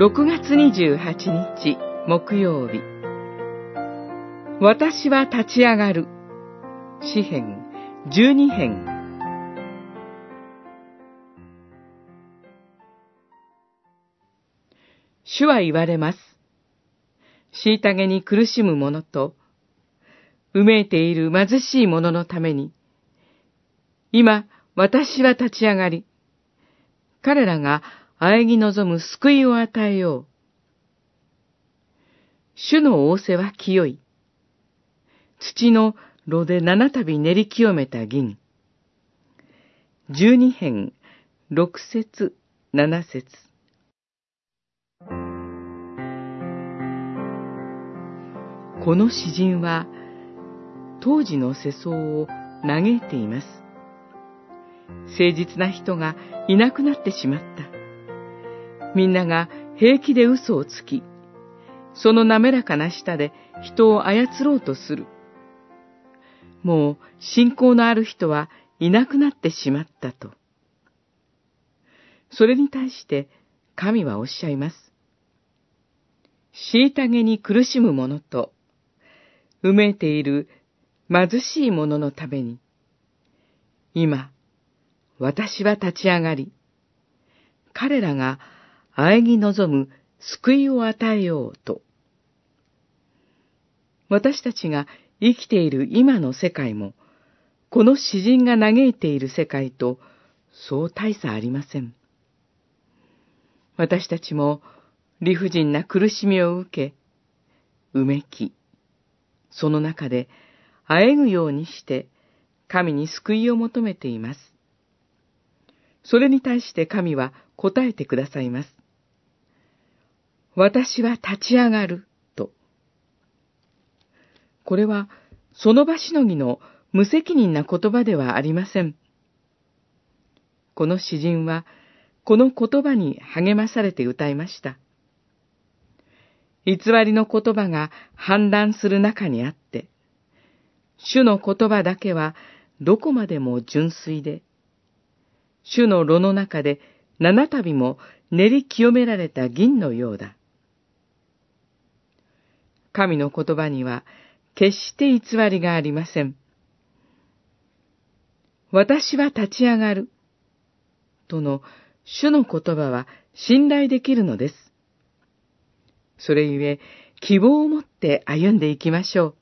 6月28日木曜日。私は立ち上がる。詩編。12編。主は言われます。虐げに苦しむ者と、うめいている貧しい者のために、今、私は立ち上がり、彼らが喘ぎ望む救いを与えよう。主の仰せは清い。土の炉で七度練り清めた銀。十二編、六節、七節。この詩人は、当時の世相を嘆いています。誠実な人がいなくなってしまった。みんなが平気で嘘をつき、その滑らかな舌で人を操ろうとする。もう信仰のある人はいなくなってしまったと。それに対して神はおっしゃいます。虐げに苦しむ者と、うめいている貧しい者のために、今、私は立ち上がり、彼らが喘ぎ望む救いを与えようと。私たちが生きている今の世界も、この詩人が嘆いている世界と、そう大差ありません。私たちも理不尽な苦しみを受け、うめき、その中で、あえぐようにして、神に救いを求めています。それに対して神は答えてくださいます。私は立ち上がる、と。これは、その場しのぎの無責任な言葉ではありません。この詩人は、この言葉に励まされて歌いました。偽りの言葉が氾濫する中にあって、主の言葉だけはどこまでも純粋で、主の炉の中で七度も練り清められた銀のようだ。神の言葉には決して偽りがありません。私は立ち上がる。との主の言葉は信頼できるのです。それゆえ、希望を持って歩んでいきましょう。